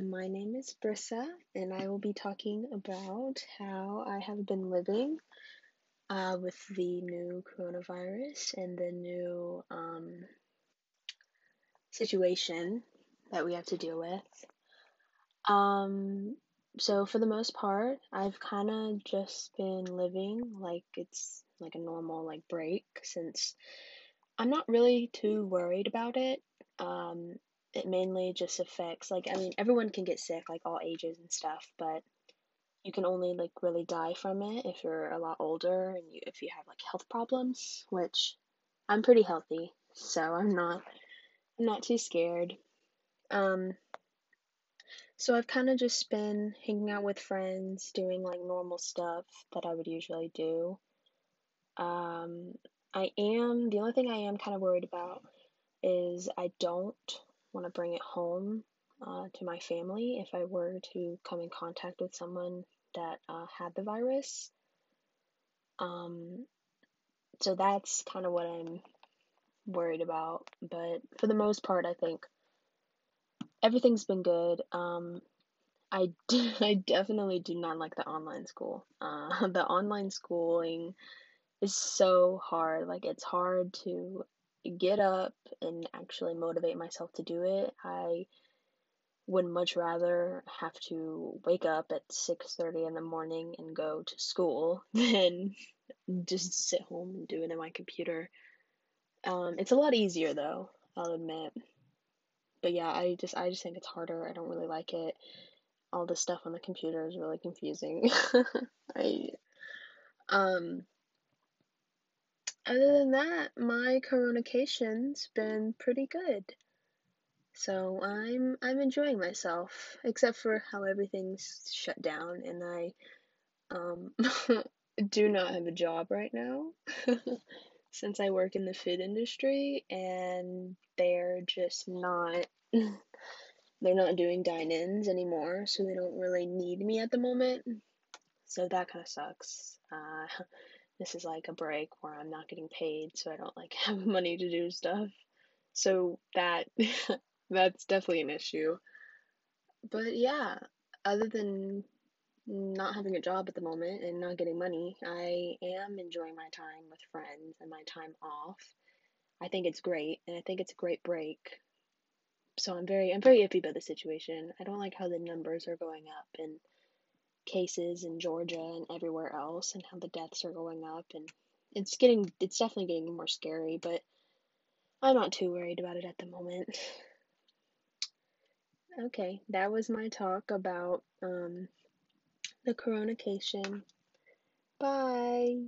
Marissa, and I will be talking about how I have been living uh, with the new coronavirus and the new um, situation that we have to deal with. Um, so, for the most part, I've kind of just been living like it's like a normal like break since I'm not really too worried about it. Um, it mainly just affects like I mean everyone can get sick like all ages and stuff, but you can only like really die from it if you're a lot older and you, if you have like health problems, which I'm pretty healthy, so I'm not I'm not too scared. Um so I've kind of just been hanging out with friends, doing like normal stuff that I would usually do. Um I am the only thing I am kind of worried about is I don't want to bring it home uh, to my family if I were to come in contact with someone that uh, had the virus. Um, so that's kind of what I'm worried about. But for the most part, I think everything's been good. Um, I, d- I definitely do not like the online school. Uh, the online schooling is so hard. Like, it's hard to get up and actually motivate myself to do it. I would much rather have to wake up at 6:30 in the morning and go to school than just sit home and do it in my computer. Um, it's a lot easier though, I'll admit. But yeah, I just I just think it's harder. I don't really like it. All the stuff on the computer is really confusing. I um other than that, my coronacation's been pretty good. So I'm I'm enjoying myself, except for how everything's shut down and I um do not have a job right now. Since I work in the food industry and they're just not they're not doing dine-ins anymore, so they don't really need me at the moment. So that kind of sucks. Uh this is like a break where I'm not getting paid, so I don't like have money to do stuff. So that that's definitely an issue. But yeah, other than not having a job at the moment and not getting money, I am enjoying my time with friends and my time off. I think it's great and I think it's a great break. So I'm very I'm very iffy about the situation. I don't like how the numbers are going up and cases in Georgia and everywhere else and how the deaths are going up and it's getting it's definitely getting more scary, but I'm not too worried about it at the moment. Okay, that was my talk about um the coronacation. Bye.